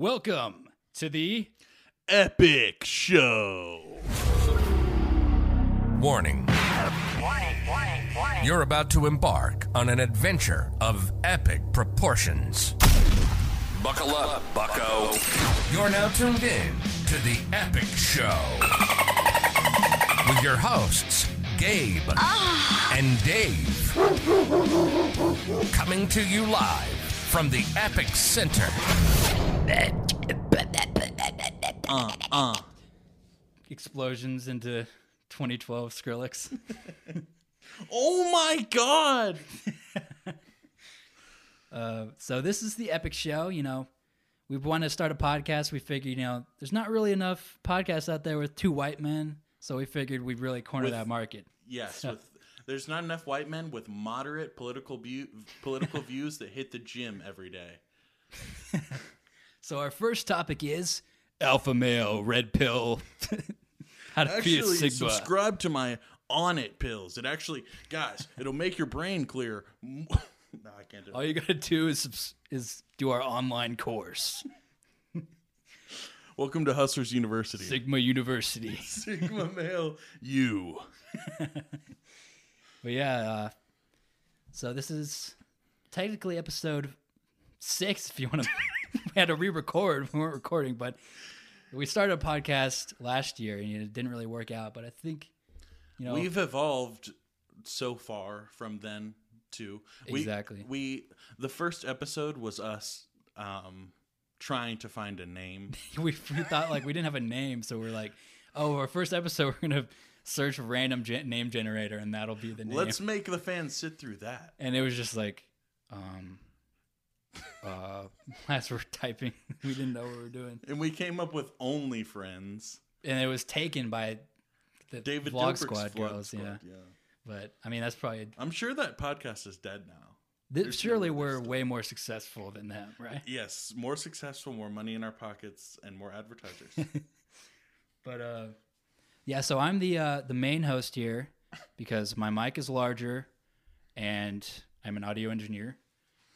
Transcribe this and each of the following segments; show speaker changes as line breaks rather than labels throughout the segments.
Welcome to the
Epic Show.
Warning. Warning! Warning! You're about to embark on an adventure of epic proportions. Buckle up, bucko. You're now tuned in to the Epic Show. With your hosts, Gabe ah. and Dave. Coming to you live from the Epic Center.
Uh, uh.
explosions into 2012 Skrillex.
Oh my god!
Uh, so this is the epic show. You know, we want to start a podcast. We figured, you know, there's not really enough podcasts out there with two white men, so we figured we'd really corner
With-
that market.
Yes, with, there's not enough white men with moderate political view, political views that hit the gym every day.
So our first topic is alpha male, red pill. How to be a sigma.
subscribe to my Onnit pills. It actually, guys, it'll make your brain clear. no, I can't do it.
All you gotta do is is do our online course,
Welcome to Hustlers University.
Sigma University.
Sigma male, you.
But yeah, uh, so this is technically episode six. If you want to, we had to re-record. We weren't recording, but we started a podcast last year and it didn't really work out. But I think, you know,
We've evolved so far from then to we,
Exactly.
We the first episode was us um, trying to find a name.
we, we thought like we didn't have a name, so we're like, oh, our first episode we're gonna search random gen- name generator and that'll be the name.
Let's make the fans sit through that.
and it was just like, um, uh, as we're typing, we didn't know what we were doing.
And we came up with only friends.
and it was taken by the
David
Vlog
Dobrik's
Squad
Vlog
girls.
Squad,
yeah,
yeah.
but I mean that's probably
I'm sure that podcast is dead now.
th- surely we're way more successful than them, right?
Yes, more successful, more money in our pockets, and more advertisers.
But uh, yeah. So I'm the uh, the main host here because my mic is larger, and I'm an audio engineer,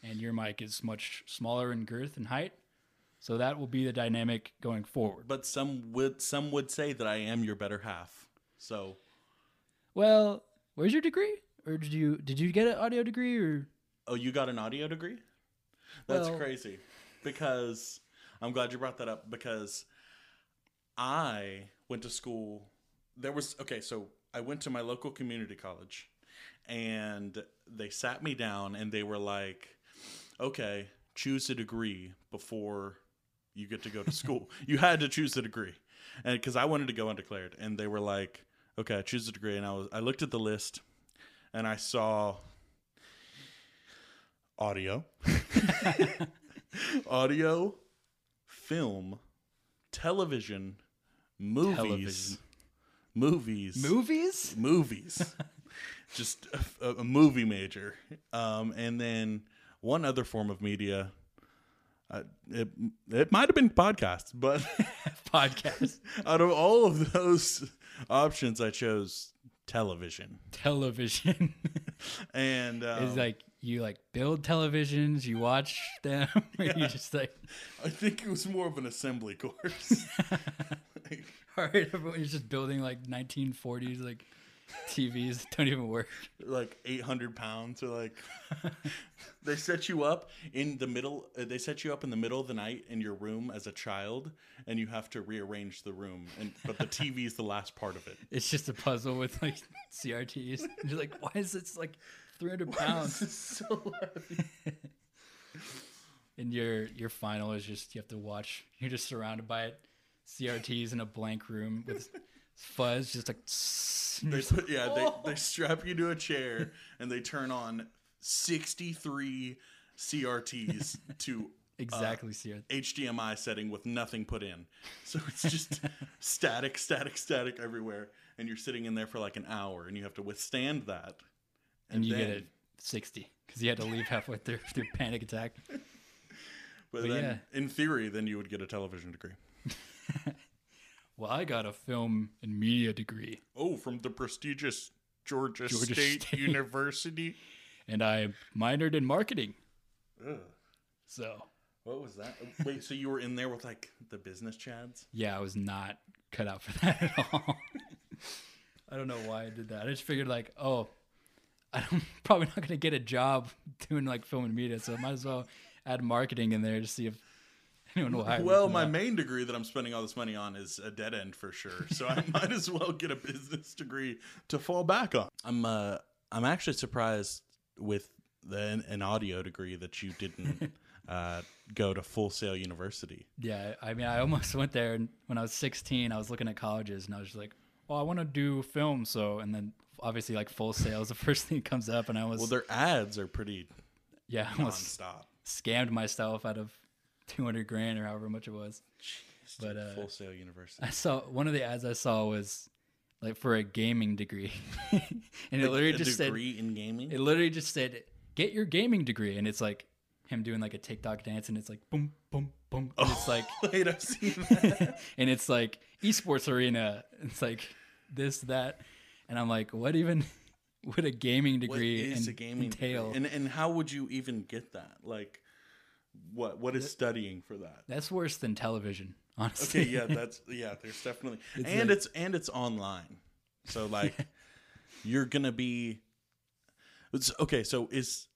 and your mic is much smaller in girth and height. So that will be the dynamic going forward.
but some would some would say that I am your better half. So
Well, where's your degree? Or did you did you get an audio degree or?
Oh, you got an audio degree? That's
Well-
crazy. Because I'm glad you brought that up because I went to school. There was okay, so I went to my local community college and they sat me down and they were like, "Okay, choose a degree before you get to go to school. you had to choose a degree." And cuz I wanted to go undeclared and they were like, "Okay, choose a degree." And I was I looked at the list and I saw audio, audio, film, television, movies,
Television.
movies,
Movies?
movies. Just a, a movie major, um, and then one other form of media. Uh, it it might have been podcasts, but
Podcast.
out of all of those options, I chose television.
Television.
And um,
It's like you like build televisions, you watch them, or you just like
I think it was more of an assembly course. Like,
all right, everyone's just building like 1940s like TVs don't even work.
like 800 pounds or like they set you up in the middle uh, they set you up in the middle of the night in your room as a child and you have to rearrange the room and but the tv is the last part of it
It's just a puzzle with like CRTs. And you're like, why is this like 300 pounds?
so heavy.
And your your final is just you have to watch. You're just surrounded by it. CRTs in a blank room with fuzz, just like.
they
you're just
put yeah they, they strap you to a chair and they turn on 63 crts to uh,
exactly CRT.
HDMI setting with nothing put in. So it's just static, static, static everywhere. And you're sitting in there for like an hour and you have to withstand that.
and you
then,
get a 60 because you had to leave halfway through through panic attack.
But,
but
then,
yeah.
in theory, then you would get a television degree.
Well, I got a film and media degree,
Oh, from the prestigious Georgia,
Georgia
State,
State.
University.
and I minored in marketing.
Ugh.
So
What was that? Wait, so you were in there with like the business chads?
Yeah, I was not cut out for that at all. I don't know why I did that. I just figured like, oh, I'm probably not gonna get a job doing like film and media, so I might as well add marketing in there to see if anyone will hire.
Well, my main degree that I'm spending all this money on is a dead end for sure. So I might as well get a business degree to fall back on. I'm uh I'm actually surprised with the, an audio degree that you didn't uh, go to Full Sail University.
Yeah, I mean, I almost went there and when I was 16. I was looking at colleges and I was just like, "Well, I want to do film." So, and then obviously, like Full Sail is the first thing that comes up, and I was
Well, their ads are pretty
yeah, I almost
nonstop.
scammed myself out of 200 grand or however much it was. But, uh,
Full Sail University.
I saw one of the ads I saw was like for a gaming degree, and it literally just said
degree in gaming.
it literally just said get your gaming degree, and it's like him doing like a TikTok dance, and it's like boom, boom, boom, and it's like
Wait, I've seen that.
and it's like esports arena. It's like this, that, and I'm like, what even would a gaming degree
is
en-
a gaming
entail?
degree? And and how would you even get that? Like, what what is studying for that?
That's worse than television, honestly.
Okay, yeah, that's yeah. There's definitely
It's
and
like-
it's and it's online, so like you're gonna be. It's, okay, so is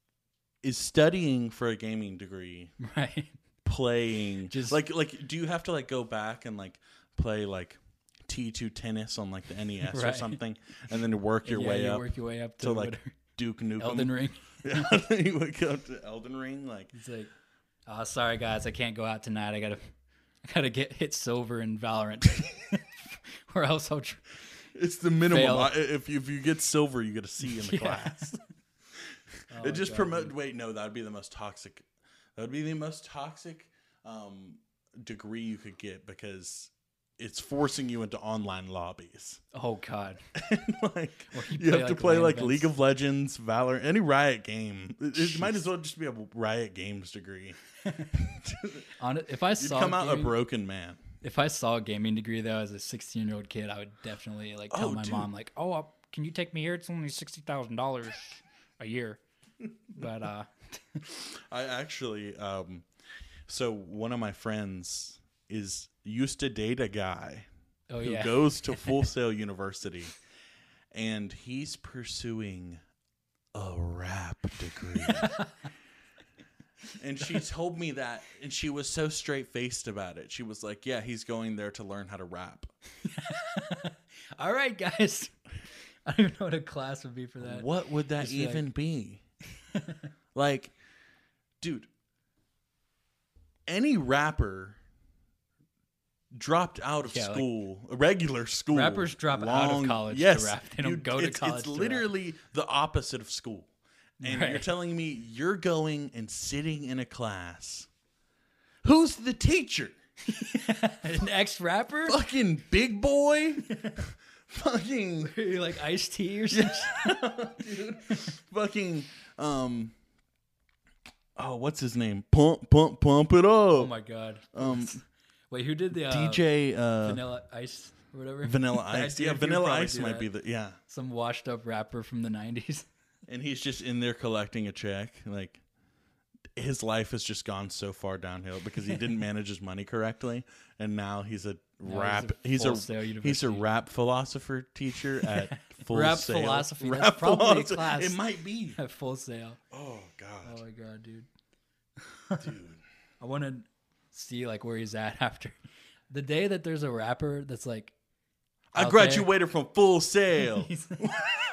is studying for a gaming degree
right.
playing
Just-
like like do you have to like go back and like play like T two tennis on like the NES or something, and then work your
yeah,
way
you
up
work your way up to,
to like Duke Nukem.
Elden Ring.
Yeah, you would go to Elden Ring like
It's like, oh, sorry guys, I can't go out tonight. I gotta, I gotta get hit silver in Valorant, or else I'll. Tr-
It's the minimum. I- If if you get silver, you get a C in the
Yeah.
class.
Oh
it just promote. Wait, no, that would be the most toxic. That would be the most toxic um, degree you could get because it's forcing you into online lobbies.
Oh God.
like
you
you have to play like
events.
League of Legends, Valor, any Riot game. It, it might as well just be a Riot Games degree.
On if I
You'd
saw
come out a broken man.
if I saw a gaming degree though as a 16 year old kid, I would definitely like tell
Oh,
my
dude.
mom like, oh, uh, can you take me here? It's only sixty thousand dollars a year. But uh,
I actually, um, so one of my friends is used to date a guy
oh
who
yeah,
goes to Full Sail University, and he's pursuing a rap degree. and she told me that, and she was so straight faced about it. She was like, "Yeah, he's going there to learn how to rap."
all right, guys. I don't even know what a class would be for that.
What would that
Just be like-
even be? like, dude, any rapper dropped out of
Yeah,
school, a regular school.
Rappers drop out of college to
yes,
rap. They don't
you-
go to
it's,
college
It's
to
literally the opposite of school. And you're telling me you're going and sitting in a class. Who's the teacher?
An ex rapper,
Fucking big boy? Fucking
like Ice T or something. Dude.
fucking um oh what's his name pump pump pump it up
Oh my god.
um
Wait, who did the uh,
dj uh
Vanilla Ice or whatever?
vanilla ice yeah vanilla ice might
that.
be the yeah
Some washed up rapper from the '90s.
and he's just in there collecting a check like his life has just gone so far downhill because he didn't manage his money correctly and now he's a
he's
rap
a
he's a he's a rap philosopher teacher at full
Rap
Sail.
philosophy, that's
rap
probably a
philosophy.
class.
it might be
At Full Sail.
oh god
Oh my god, dude.
dude
I want to see like where he's at after the day that there's a rapper that's like
I
out there.
graduated from Full Sail.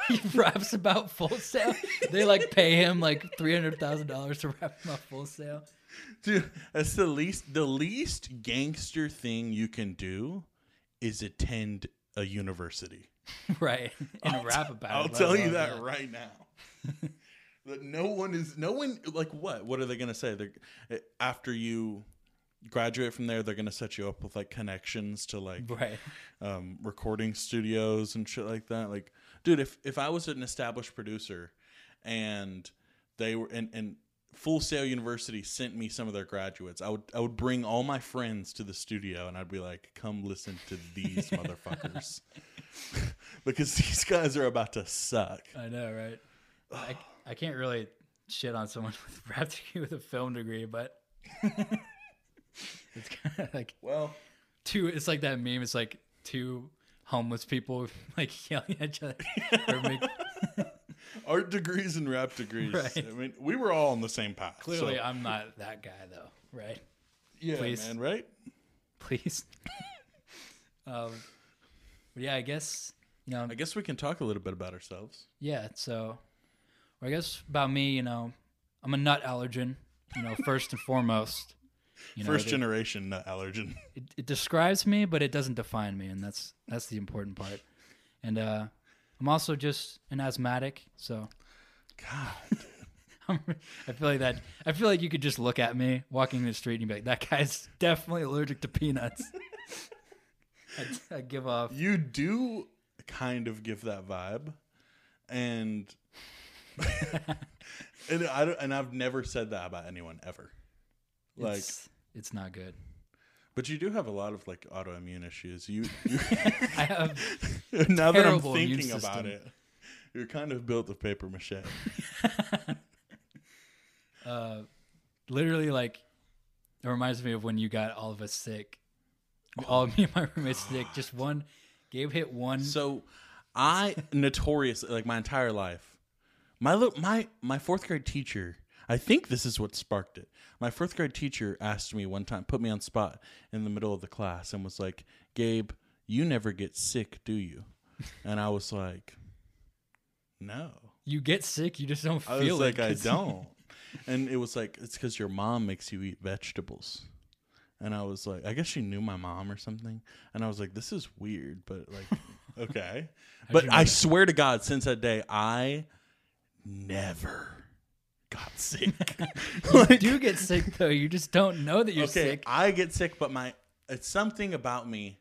He raps about Full Sail. They like pay him like three hundred thousand dollars to rap about Full Sail.
Dude, that's the least the least gangster thing you can do is attend a university.
right and rap about
I'll tell you
alone
that right now. that no one is no one like what? What are they gonna say? They're eh, after you graduate from there, they're gonna set you up with like connections to like
right
um, recording studios and shit like that. Like, dude, if if I was an established producer and they were and and Full Sail University sent me some of their graduates, I would I would bring all my friends to the studio and I'd be like, come listen to these motherfuckers. because these guys are about to suck.
i know right I, I can't really shit on someone with rap degree with a film degree but It's kind of like
Well,
two. It's like that meme. It's like two homeless people like yelling at each other. make,
art degrees and rap degrees.
Right.
I mean, we were all on the same path.
clearly,
so-
I'm not that guy though, right?
yeah,
please.
man, right?
Please. um, but yeah, I guess you know.
I guess we can talk a little bit about ourselves.
Yeah, so I guess about me, you know, I'm a nut allergen. You know, first and foremost. You know,
First generation nut allergen.
it, it describes me, but it doesn't define me, and that's that's the important part. And uh, I'm also just an asthmatic, so
God.
I feel like that. I feel like you could just look at me walking in the street and you'd be like, "That guy's definitely allergic to peanuts." I, I give off.
You do kind of give that vibe, and and I don't, and I've never said that about anyone ever. Like,
It's, it's not good.
but you do have a lot of like autoimmune issues. You, you
I have
now that I'm thinking about it, you're kind of built of paper mache.
uh, literally like it reminds me of when you got all of us sick. all me and my roommates sick. Just one. Gabe hit one.
So, I notorious like my entire life. My my my fourth grade teacher. I think this is what sparked it. My fourth grade teacher asked me one time, put me on spot in the middle of the class, and was like, "Gabe, you never get sick, do you?" And I was like, "No."
you get sick. You just don't
I
feel
was
it.
like, "I don't." And it was like, "It's because your mom makes you eat vegetables." And I was like, I guess she knew my mom or something. And I was like, this is weird, but like, okay. but I swear to God, since that day, I never got sick.
You do get sick though. You just don't know that you're
okay,
sick.
I get sick, but my it's something about me.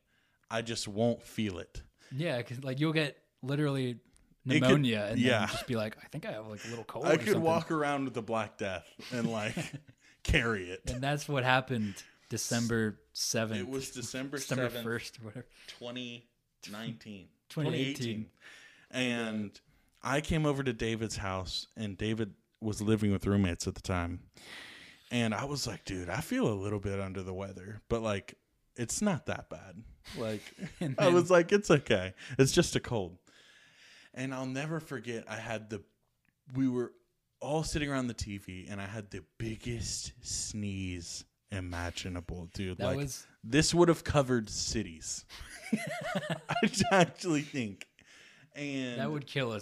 I just won't feel it.
Yeah, because like you'll get literally
It could-
pneumonia and
yeah.
then just be like, I think I have like a little cold.
I could
something.
walk around with the Black Death and like carry it.
and that's what happened December seventh.
It was December
December
7th,
first or whatever.
2019.
2018.
And I came over to David's house, and David was living with roommates at the time. And I was like, dude, I feel a little bit under the weather, but like, it's not that bad. Like,
And
I was like, it's okay. It's just a cold. And I'll never forget, I had the, we were all sitting around the TV, and I had the biggest sneeze imaginable, dude.
That
like,
was
this would have covered cities. I actually think, and
that would kill a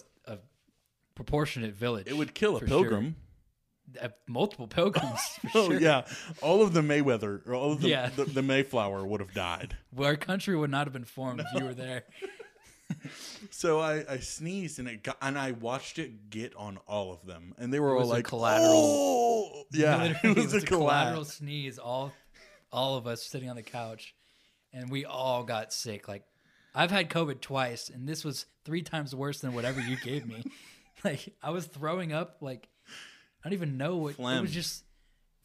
proportionate village.
it would kill a
for sure.
pilgrim.
Uh, multiple pilgrims.
Oh
sure.
yeah, all of the Mayweather or all of the,
Yeah.
the, the Mayflower would have died.
Well, our country would not have been formed if you were there.
So I, I sneezed and it got, and I watched it get on all of them, and they were
was
all
a
like
collateral-
"Oh!" Yeah,
Literally,
it was, a,
collateral
collateral.
sneeze. All, all of us sitting on the couch, and we all got sick. Like, I've had COVID twice, and this was three times worse than whatever you gave me. like, I was throwing up. Like, I don't even know what it was. Just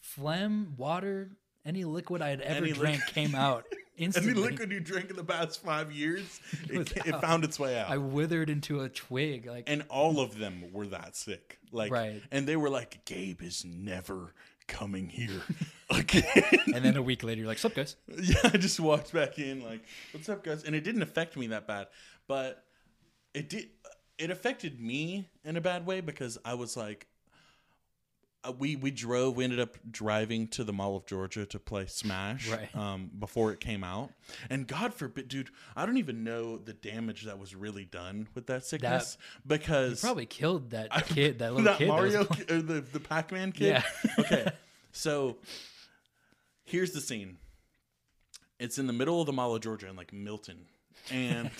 phlegm, water, any liquid I had ever
Any
drank
liquid-
came out
Any liquid you drank in the past five years, it, ca- it found its way out.
I withered into a twig. Like,
and all of them were that sick. Like,
Right.
and they were like, Gabe is never coming here again.
and then a week later, you're like, "Sup, guys?"
yeah, I just walked back in like, "What's up, guys?" And it didn't affect me that bad, but it did. It affected me in a bad way because I was like, uh, we we drove. We ended up driving to the Mall of Georgia to play Smash
Right.
um, before it came out. And God forbid, dude, I don't even know the damage that was really done with that sickness because
Probably killed that kid, that little
that
kid. that was
Mario or the the Pac Man kid.
Yeah.
okay, so here's the scene. It's in the middle of the Mall of Georgia in like Milton, and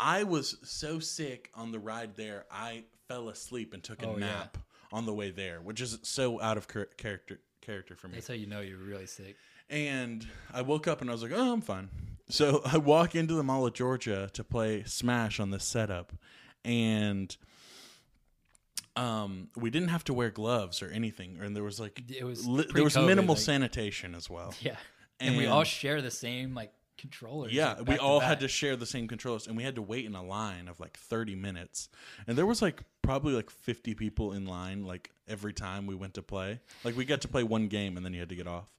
I was so sick on the ride there, I fell asleep and took a
Oh, yeah.
nap on the way there, which is so out of char- character character for me.
That's how you know you're really sick.
And I woke up and I was like, oh, I'm fine. So I walk into the Mall of Georgia to play Smash on this setup. And um, we didn't have to wear gloves or anything. And there was like,
It was
li- there was minimal
like-
sanitation as well.
Yeah. And, we all share the same like controllers.
Yeah, we all had to share the same controllers, and we had to wait in a line of like 30 minutes. And there was like probably like 50 people in line, like every time we went to play. Like we got to play one game, and then you had to get off.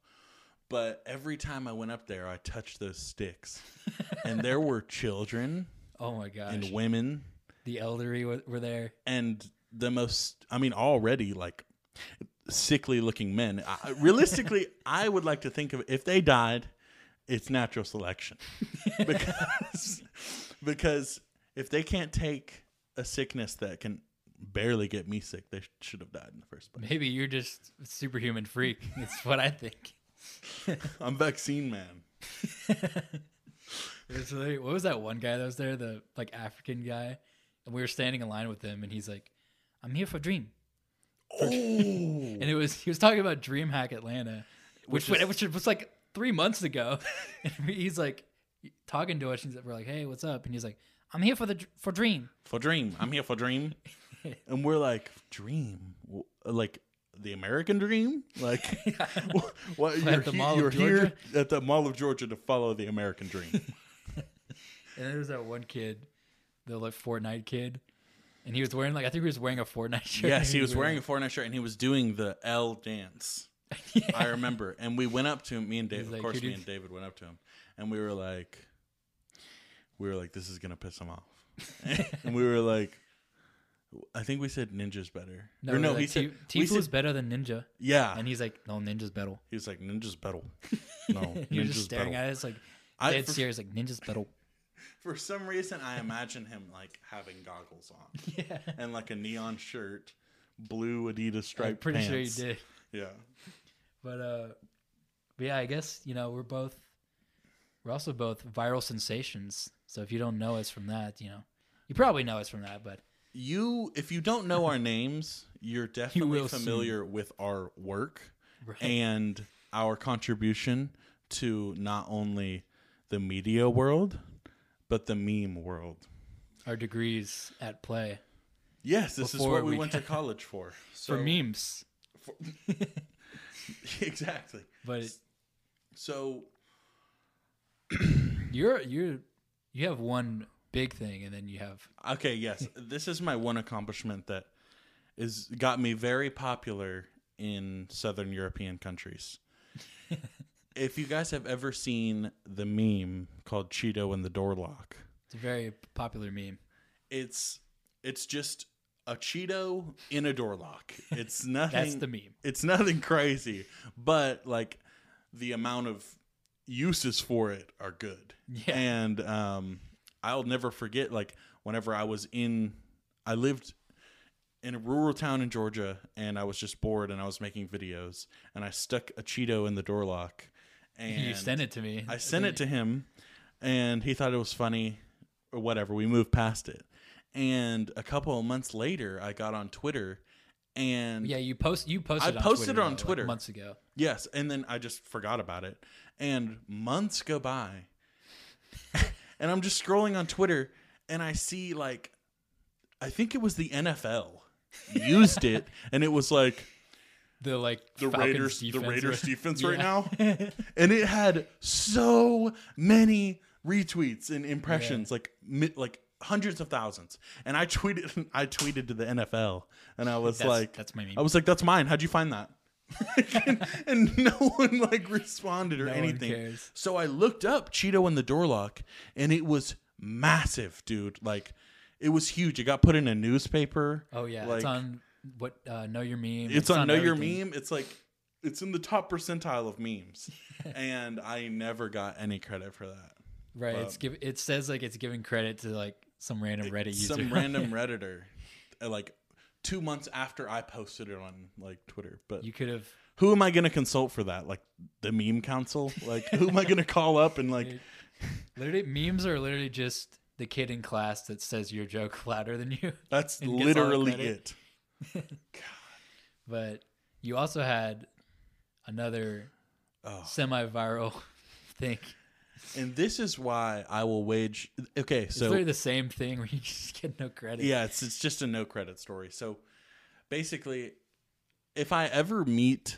But every time I went up there, I touched those sticks, and there were children
Oh my gosh.
and women
the elderly were, were there.
and the most i mean already like sickly looking men I, realistically i would like to think of if they died it's natural selection. Because because if they can't take a sickness that can barely get me sick they should have died in the first place.
Maybe you're just a superhuman freak. It's what I think.
i'm vaccine man.
What was that one guy that was there, the like African guy, and we were standing in line with him, and he's like, "I'm here for Dream,"
oh!
And it was he was talking about DreamHack Atlanta, which
Which is-
which was like three months ago, and he's like talking to us, and we're like, "Hey, what's up?" And he's like, "I'm here for the for Dream."
for dream. I'm here for dream. And we're like dream? Like the american dream? Like what, what you're, he- you're here at the mall of georgia to follow the american dream.
And there was that one kid, the like Fortnite kid, and he was wearing like I think he was wearing a Fortnite shirt.
yes he was wearing a Fortnite shirt and he was doing the l dance i remember and we went up to him me and david
He's
of course me and david went up to him and we were like we were like this is gonna piss him off and we were like I think we said ninja's better.
No,
or no,
like,
he said Tfue's
better than Ninja,
yeah.
and he's like, "No, Ninja's better."
He was like, Ninja's better. No,
You're just staring
better.
at us like
I-
dead
for-
serious, like Ninja's better.
For some reason, I imagine him like having goggles on
yeah,
and like a neon shirt, blue Adidas
I'm pretty
pants.
sure he did.
Yeah.
But uh, but yeah, I guess you know we're both we're also both viral sensations. So if you don't know us from that, you know, you probably know us from that. But
You, if you don't know our names, you're definitely
soon.
familiar with our work
Right.
and our contribution to not only the media world, but the meme world.
our degrees at play
Yes, this is what we,
we-
went to college for. So,
for memes.
exactly.
But
So
you're you're you have one big thing, and then you have
Okay, yes. this is my one accomplishment that is got me very popular in southern European countries. if you guys have ever seen the meme called Cheeto and the door lock,
it's a very popular meme.
it's it's just a Cheeto in a door lock. It's nothing
That's the meme.
It's nothing crazy, but like the amount of uses for it are good.
Yeah.
And um, I'll never forget like whenever I was in, I lived in a rural town in Georgia, and I was just bored, and I was making videos, and I stuck a Cheeto in the door lock, and
you sent it to me.
I sent it to him, and he thought it was funny, or whatever. We moved past it, and a couple of months later, I got on Twitter, and
Yeah, you post you posted.
I
on
posted
Twitter,
it on
though, like,
Twitter.
months ago.
Yes, and then I just forgot about it. And months go by. and I'm just scrolling on Twitter and I see like I think it was the NFL used it and it was like
The like
the
Falcons
Raiders the Raiders defense right
Yeah.
now. and it had so many retweets and impressions like like hundreds of thousands. And I tweeted I tweeted to the NFL and I was
That's-
like
that's my meme.
I was like that's mine. How'd you find that? and, and no one like responded or
No
anything. So I looked up Cheeto and the door lock and it was massive, dude. Like it was huge. It got put in a newspaper.
Oh yeah,
like,
it's on what uh, know your meme.
it's, on, Know Your
everything.
Meme. It's like it's in the top percentile of memes, and I never got any credit for that.
Right. it's give it says like it's giving credit to like some random Reddit user.
Some random redditor, uh, like two months after I posted it on like Twitter. But
you could have
who am I going to consult for that? Like the meme council? Like who am I going to call up and like?
literally memes are literally just the kid in class that says your joke louder than you.
That's
and gets all the
literally
credit.
it.
But you also had another
Oh.
semi-viral thing.
And this is why I will wage. Okay,
It's
so
literally the same thing where you just get no credit.
Yeah, it's it's just a no credit story. So basically, if I ever meet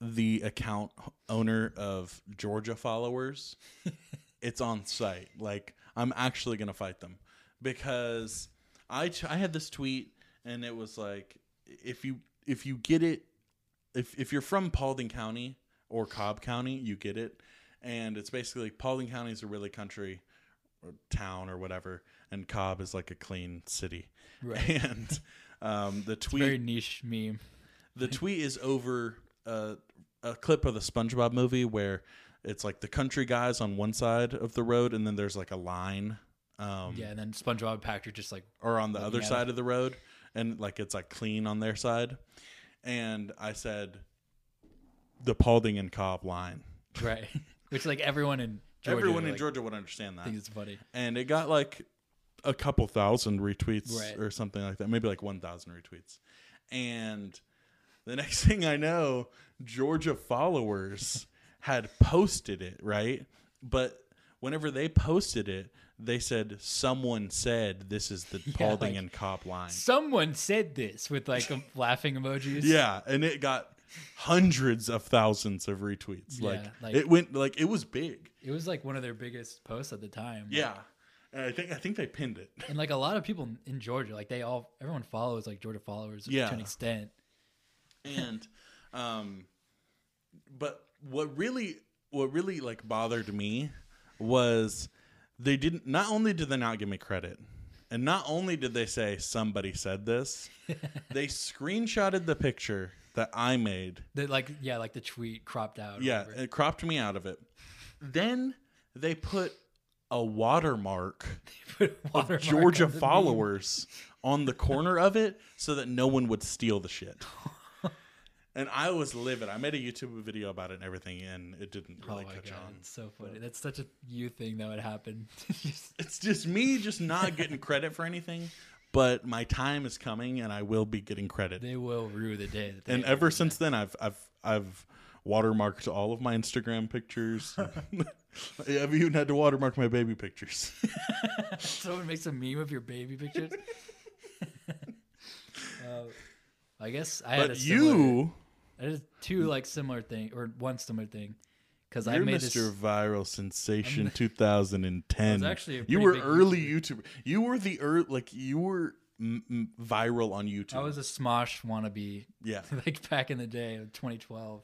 the account owner of Georgia followers, it's on site. Like I'm actually gonna fight them because I t- I had this tweet and it was like if you if you get it if if you're from Paulding County or Cobb County, you get it. And it's basically Paulding County is a really country or town or whatever, and Cobb is like a clean city.
Right.
And um, the tweet
Very niche meme.
the tweet is over uh, a clip of the SpongeBob movie where it's like the country guys on one side of the road, and then there's like a line, um,
Yeah, and then SpongeBob and Patrick just like
or on the other side of the road, and like it's like clean on their side. And I said, the Paulding and Cobb line.
right, which like everyone in Georgia
Everyone in
like,
Georgia would understand that.
thinks it's funny.
and it got like a couple thousand retweets
Right.
or something like that, maybe like one thousand retweets. And the next thing I know, Georgia followers had posted it, right? But whenever they posted it, they said someone said this is the Paulding
like-
and Cobb line.
Someone said this with like a laughing emojis.
Yeah, and it got hundreds of thousands of retweets.
Yeah,
like,
like-
it went like it was big.
it was like one of their biggest posts at the time.
Yeah. And I think I think they pinned it.
and like a lot of people in Georgia, like they all everyone follows like Georgia followers
Yeah.
to an extent.
and um but what really what really like bothered me was they didn't not only did they not give me credit and not only did they say somebody said this they screenshotted the picture that i made
The like yeah, like the tweet cropped out.
yeah
whatever.
it cropped me out of it then they put a watermark
Put a watermark
of georgia
on the meme.
followers on the corner of it so that no one would steal the shit and i was livid i made a youtube video about it and everything and it didn't
Oh
really
my
catch
god,
on
it's so funny. That's such a you thing that would happen. Just-
it's just me just not getting credit for anything but my time is coming and i will be getting credit
they will rue the day. That they
and ever since then i've i've i've watermarked all of my instagram pictures i've even had to watermark my baby pictures
someone makes a meme of your baby pictures. uh, I guess I had a
but
similar,
you
I did two like similar thing or one similar thing because I made
Mr.
this.
Viral Sensation 2010.
Was actually a
you were early YouTuber. You were the early, like you were m- m- viral on YouTube.
I was a Smosh wannabe
yeah.
like back in the day 2012.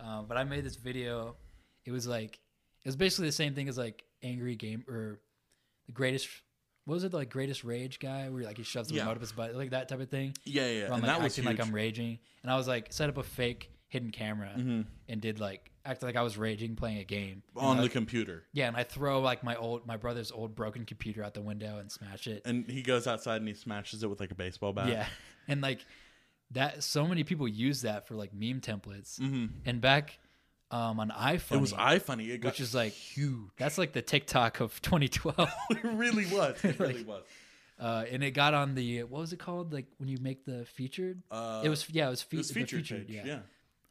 Um, but I made this video. It was like it was basically the same thing as like angry game or the greatest. What was it like greatest rage guy where like he shoves the
Yeah.
remote up his butt like that type of thing.
Yeah, yeah.
Where I'm
and
like
that was
acting
huge.
like I'm raging, and I was like set up a fake hidden camera and did like act like I was raging playing a game
on the computer.
yeah, and I throw like my old my brother's old broken computer out the window and smash it.
And he goes outside and he smashes it with like a baseball bat.
Yeah, and like that, so many people use that for like meme templates.
Mhm.
And back um, on iPhone,
It was iFunny. It got
which is like huge. That's like the TikTok of 2012.
it really was. It really was.
uh, and it got on the what was it called? Like when you make the featured.
Uh,
it was yeah, it was, fe-
it was featured,
featured
page.
yeah.
Yeah.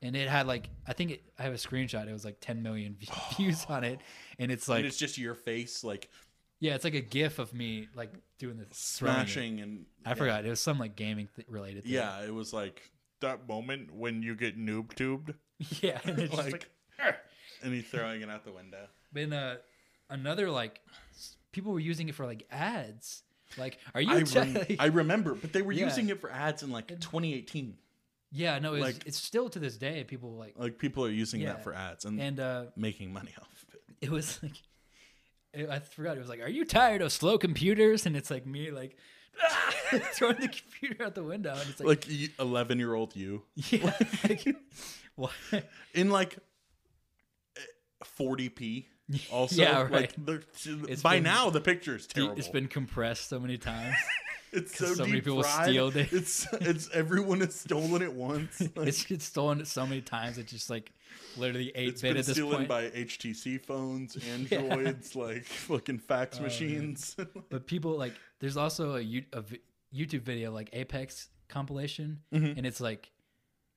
And it had like I think it, I have a screenshot. It was like 10 million views on it, and it's like
and it's just your face like
yeah, it's like a GIF of me like doing the
smashing and
I
yeah.
forgot. It was some like gaming th- related. Thing.
Yeah, it was like that moment when you get noob tubed,
yeah. And it's
like,
like
and he's throwing it out the window.
been uh, another like people were using it for like ads. Like, are you?
I,
te-
rem- I remember, but they were
Yeah.
using it for ads in like 2018.
Yeah, no, it's,
like-
it's still to this day. People like,
Like people are using
Yeah.
that for ads and,
and uh,
making money off of it.
it was like, it, I forgot. It was like, are you tired of slow computers? And it's like me like throwing the computer out the window, and it's like,
Like 11 year old you
yeah, like, what?
in like eh, 40p. Also,
Yeah,
like
right. It's
by
been-
now the picture is terrible.
It's been compressed so many times.
It's so,
so many people
fried.
stealed it.
It's it's everyone has stolen it once. Like,
it's it's stolen so many times. It's just like literally eight
it's
bit
been
at this
stolen
point.
by HTC phones, Androids, like fucking fax
Oh,
machines.
But people like, there's also a, a YouTube video like Apex compilation,
Mm-hmm.
and it's like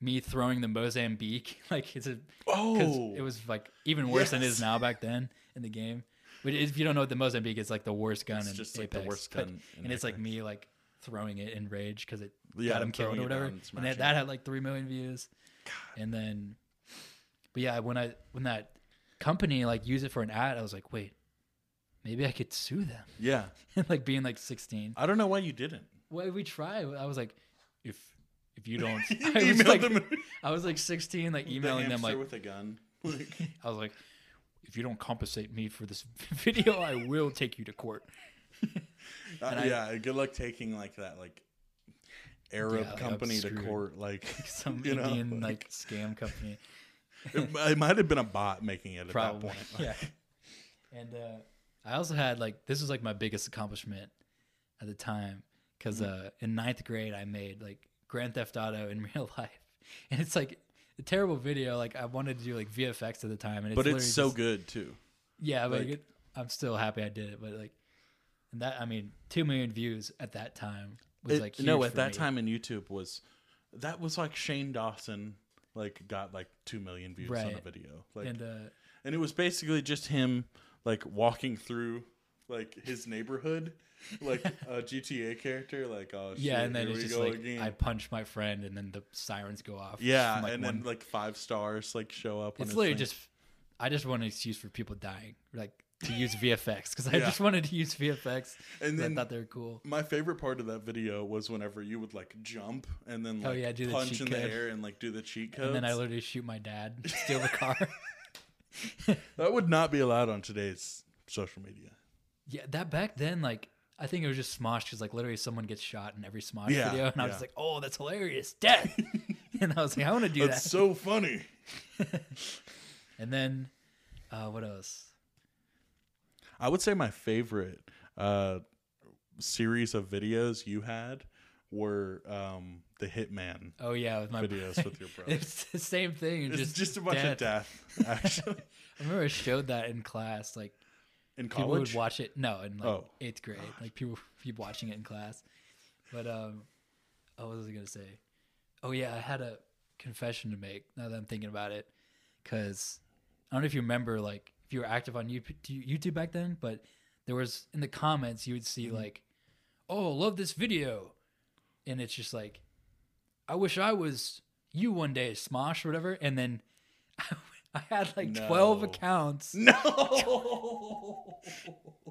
me throwing the Mozambique. Like it's a
oh,
it was like even worse than it is now back then in the game. But if you don't know what the Mozambique is, like the worst gun
It's
in
just, like, the worst
But-
gun in
and it's like me like throwing it in rage because it
Yeah,
got him killed or whatever. And,
and
that, that had like three million views. And then, but yeah, when I when that company like used it for an ad, I was like, wait, maybe I could sue them.
yeah.
like being like 16.
I don't know why you didn't.
Well, we try. I was like, if if you don't, I was like,
them
I was like 16, like
the
emailing them like,
with a gun. Like,
I was like, if you don't compensate me for this video, I will take you to court.
uh,
And I-
yeah, good luck taking like that like Arab
Yeah,
company to court. Like
Some
you know,
Indian
like-
like scam company.
it, it might have been a bot making it at that point.
Yeah. And uh, I also had like this was like my biggest accomplishment at the time because
Mm-hmm.
uh, in ninth grade I made like Grand Theft Auto in real life, and it's like a terrible video. Like I wanted to do like VFX at the time, and it's
but it's so
just-
good too.
Yeah, but
like-
it, I'm still happy I did it. But like, and that I mean, two million views at that time was
It-
like
no, at that
me.
time in YouTube was that was like Shane Dawson like got like two million views on a video. Like and,
and uh,
it was basically just him like walking through like his neighborhood, like a GTA character, like oh shit,
yeah, and then it's just like
again.
I punch my friend, and then the sirens go off.
yeah,
like,
and
one-
then like five stars like show up.
it's
his
literally
thing.
just I just want an excuse for people dying, like to use VFX because I
Yeah.
just wanted to use VFX.
And then-
I thought they were cool.
My favorite part of that video was whenever you would like jump and then like
Oh,
like
yeah, do the
punch in the air and like do the cheat code.
And then I literally shoot my dad, steal the car.
that would not be allowed on today's social media.
Yeah, that back then, like I think it was just Smosh because like literally someone gets shot in every Smosh
Yeah,
video, and I was
yeah.
just like, oh, that's hilarious, death. and I was like, I want to do
That's
that.
so funny.
and then, uh, what else?
I would say my favorite uh, series of videos you had were um, the Hitman
Oh yeah, with my
videos with your brother.
It's the same thing.
It's
just
just a bunch of death, actually.
I remember I showed that in class. Like
In
people would watch it. No, in like
Oh.
eighth grade. Like people keep watching it in class. But um, oh, what was I gonna say? Oh yeah, I had a confession to make. Now that I'm thinking about it, because I don't know if you remember, like if you were active on YouTube YouTube back then, but there was in the comments you would see
Mm-hmm.
like, "Oh, love this video," and it's just like, "I wish I was you one day, Smosh or whatever," and then. I had like 12 accounts.
no,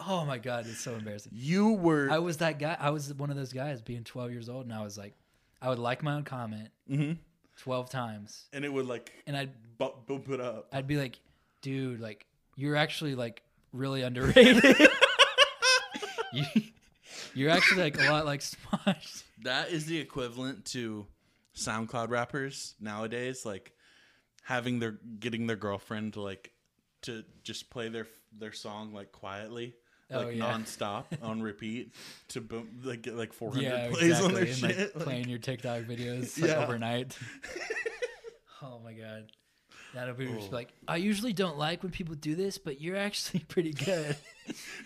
Oh my god, it's so embarrassing.
you were.
I was that guy. I was one of those guys being 12 years old, and I was like, I would like my own comment
Mhm.
12 times,
and it would like
and I'd
bu- bump it up.
I'd be like, dude, like you're actually like really underrated. you, you're actually like a lot like Smosh.
That is the equivalent to SoundCloud rappers nowadays, like having their getting their girlfriend like to just play their their song like quietly,
Oh,
like
yeah.
nonstop on repeat to boom, like get like 400
Yeah,
plays
exactly.
on their
and
shit.
like
like-
playing your TikTok videos like
Yeah.
overnight. oh my god. That'll be
Oh.
like I usually don't like when people do this, but you're actually pretty good.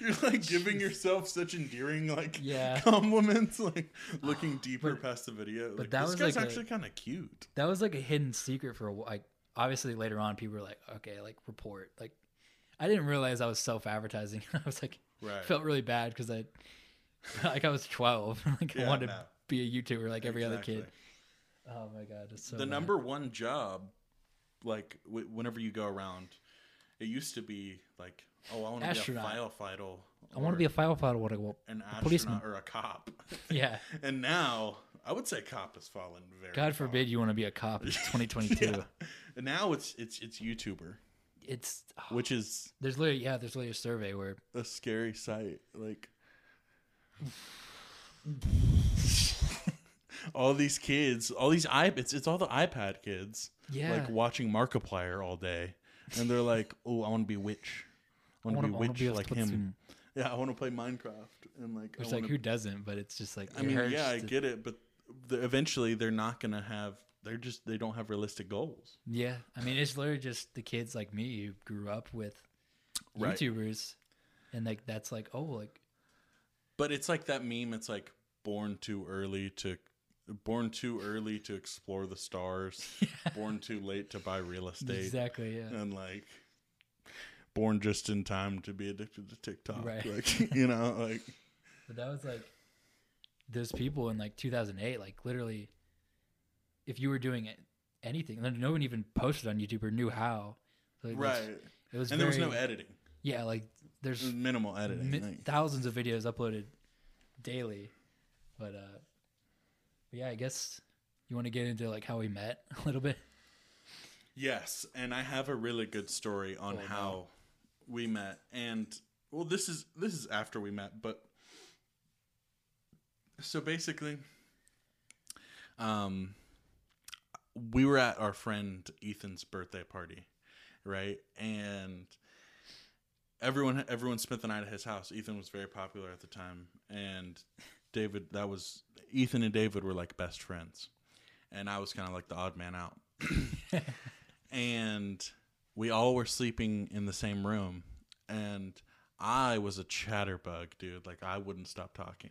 You're like giving yourself such endearing like
Yeah.
compliments, like looking deeper
But-
past the video. Like,
that
this
was
guy's
like
actually kind of cute.
that was like a hidden secret for a wh- like obviously later on people were like okay like report like i didn't realize i was self-advertising i was like
Right.
felt really bad because i like i was 12 like i wanted
no.
to be a youtuber like every other kid oh my god it's so
the
bad.
number one job, like w- whenever you go around, it used to be like, oh, I want to be a firefighter.
i want to be a firefighter what I want.
an astronaut
policeman.
or a cop.
yeah
and now I would say cop has fallen very.
god
far.
forbid you want to be a cop in 2022
Yeah. And now it's it's it's YouTuber,
it's oh,
which is
there's literally yeah there's literally a survey where
a scary sight. Like all these kids, all these i it's it's all the iPad kids.
Yeah.
Like watching Markiplier all day, and they're like, "Oh, I want to be witch. I want to be witch like him. Yeah, I want to play Minecraft and like. I
which like
wanna-
who doesn't but it's just like
I mean, yeah, I get it, but the, eventually they're not gonna have. They're just they don't have realistic goals.
Yeah, I mean, it's literally just the kids like me who grew up with
Right.
YouTubers, and like that's like, oh, like
But it's like that meme. It's like born too early to, born too early to explore the stars, born too late to buy real estate,
exactly, yeah,
and like born just in time to be addicted to TikTok.
Right.
Like you know, like
but that was like those people in like 2008, like literally, if you were doing it, anything, like, no one even posted on YouTube or knew how. So was-
right.
It was
And there was no editing.
Yeah, like there's
There's minimal editing.
mi-
like-
thousands of videos uploaded daily, but uh, but yeah, I guess you want to get into like how we met a little bit.
Yes, and I have a really good story on
Oh,
how we met. And well, this is this is after we met, but so basically um we were at our friend Ethan's birthday party, right? And everyone everyone spent the night at his house. Ethan was very popular at the time and David that was Ethan and David were like best friends. And I was kind of like the odd man out and we all were sleeping in the same room and i was a chatterbug dude like i wouldn't stop talking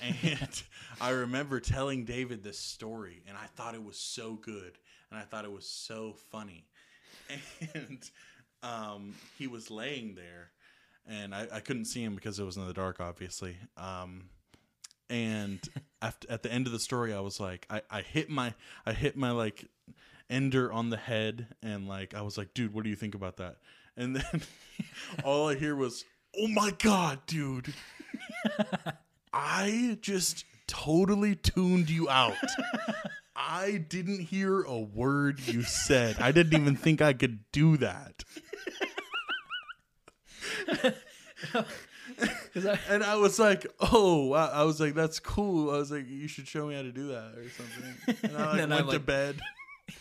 and i remember telling david this story and i thought it was so good and i thought it was so funny. And um, he was laying there and I, I couldn't see him because it was in the dark obviously. Um, and after, at the end of the story i was like I, I hit my i hit my like ender on the head and like i was like dude what do you think about that? And then all i hear was oh my god dude i just totally tuned you out. I didn't hear a word you said. I didn't even think i could do that.
I-
and i was like oh I, I was like that's cool. I was like you should show me how to do that or something. And i like,
then I,
went to bed.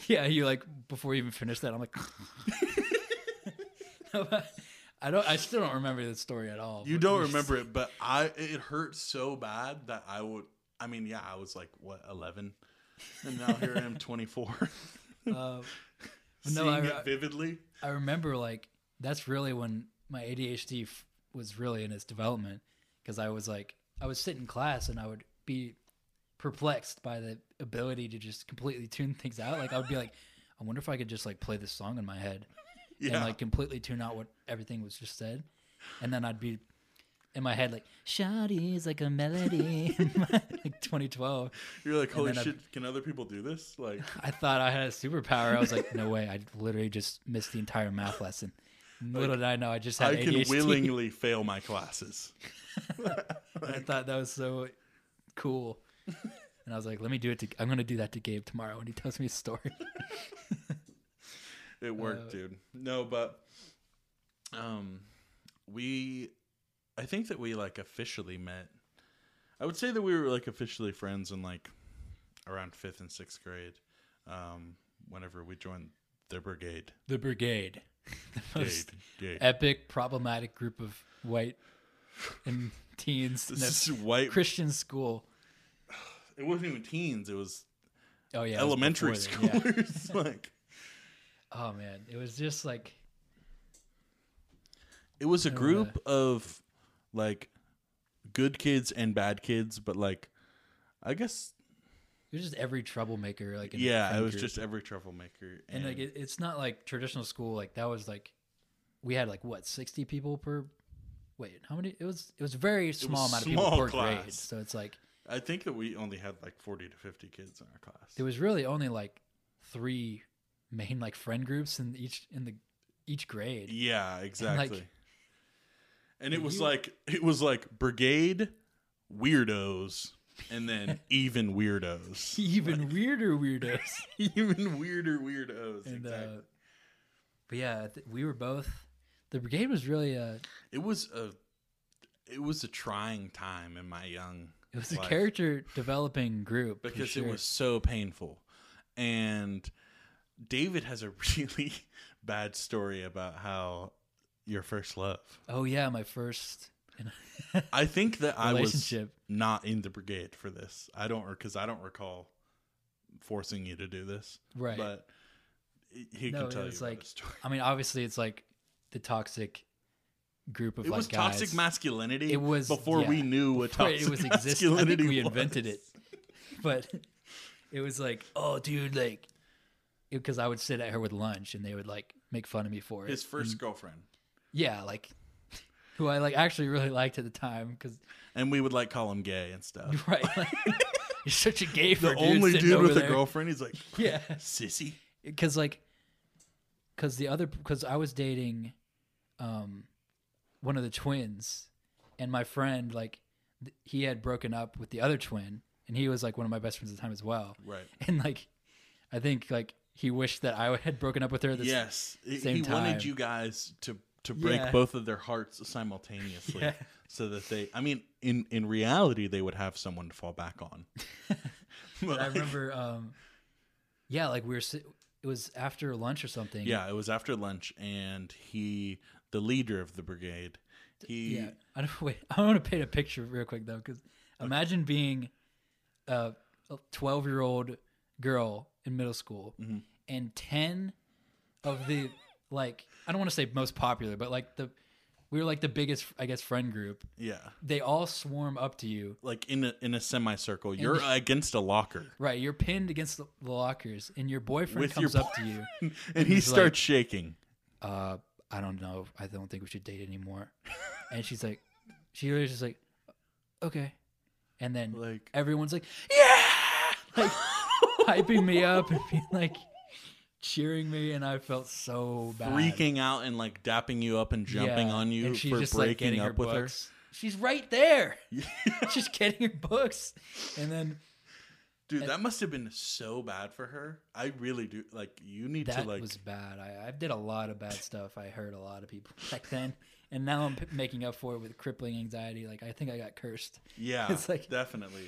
Yeah, you like before you even finished that, I'm like, I don't. I still don't remember the story at all.
You don't remember it, but I it hurt so bad that I would. I mean, yeah, I was like what eleven, and now here I am, twenty four,
Uh,
seeing
no, I,
it vividly.
I remember like that's really when my ADHD f- was really in its development because I was like I was sitting in class and I would be perplexed by the ability to just completely tune things out. Like I would be like, I wonder if I could just like play this song in my head
Yeah,
and like completely tune out what everything was just said, and then I'd be in my head like "Shawty's like a melody," like 2012.
you're like, holy
then I-
shit! Can other people do this? Like,
I thought I had a superpower. I was like, no way. I literally just missed the entire math lesson. Little did I know, I just had
I can willingly fail my classes.
I thought that was so cool. And I was like, let me do it to I'm gonna do that to Gabe tomorrow when he tells me a story.
It worked,
Uh,
dude. No, but um, we, I think that we like officially met. I would say that we were like officially friends in like around fifth and sixth grade. Um, whenever we joined the brigade,
The brigade. The most
Gade,
epic, problematic group of white and teens in
This
a
white.
Christian school.
It wasn't even teens. It was
Oh yeah. it was
elementary
then, yeah.
schoolers. like
Oh man. It was just like
it was a group of like good kids and bad kids, but like I guess
it was just every troublemaker like in
yeah, it was
group.
just every troublemaker.
and like it, it's not like traditional school like that was like we had like what 60 people per wait how many it was it was a very small
was
amount of people per
class.
grade so it's like
I think that we only had like forty to fifty kids in our class.
there was really only like three main like friend groups in each in the each grade
Yeah, exactly. And, it
and
was
you-
like it was like brigade weirdos and then even weirdos.
even weirder weirdos
even weirder weirdos.
and
exactly.
uh but yeah th- we were both the brigade was really uh
it was a it was a trying time in my young
it was a character developing group
because
sure.
it was so painful. And David has a really bad story about how your first love.
oh yeah my first
I think that I was not in the brigade for this. I don't because I don't recall forcing you to do this.
Right.
But he
No,
can tell
it
you
was
about
like. I mean, obviously, it's like the toxic group of
It
like
was
guys.
toxic masculinity.
It was-
before we knew what toxic
it was existed. I think we
was.
invented it, but it was like, oh, dude, like, because I would sit at her with lunch and they would like make fun of me for it.
His first
And,
girlfriend,
yeah, like, who I like actually really liked at the time because
and we would like call him gay and stuff.
right, like, you're such a gay for
The only
sitting
dude
over
with a
there.
girlfriend, he's like
Yeah,
sissy.
because like because the other because i was dating um one of the twins and my friend like th- he had broken up with the other twin and he was like one of my best friends at the time as well
Right.
and like i think like he wished that I had broken up with her. This,
yes, He-
same
he
time.
wanted you guys to to break
Yeah.
both of their hearts simultaneously,
Yeah.
so that they. I mean, in in reality, they would have someone to fall back on.
But I remember, um, yeah, like we were. It was after lunch or something.
Yeah, it was after lunch, and he, the leader of the brigade, he.
Yeah, I don't wait. I want to paint a picture real quick though, because imagine being a twelve-year-old girl in middle school,
Mm-hmm.
and ten of the like I don't want to say most popular, but like the we were like the biggest, I guess, friend group.
Yeah,
They all swarm up to you.
like in a in a semicircle, you're against a locker,
Right, you're pinned against the, lockers, and your boyfriend
With your
comes up to you.
and he starts
like-
shaking.
uh, I don't know. I don't think we should date anymore. and she's like, she was just like, okay. And then
Like-
everyone's like, yeah, like hyping me up and being like cheering me, and I felt so bad.
freaking out and like dapping you up and jumping
Yeah,
on you
and she's
for
just, like,
breaking
getting
up
her
with her.
books. She's right there. she's getting her books, and then
Dude, that must have been so bad for her. I really do. Like, you need
that
to like.
That was bad. I, I did a lot of bad stuff. I hurt a lot of people back then, and now I'm p- making up for it with crippling anxiety. Like I think I got cursed.
yeah,
it's like-
definitely.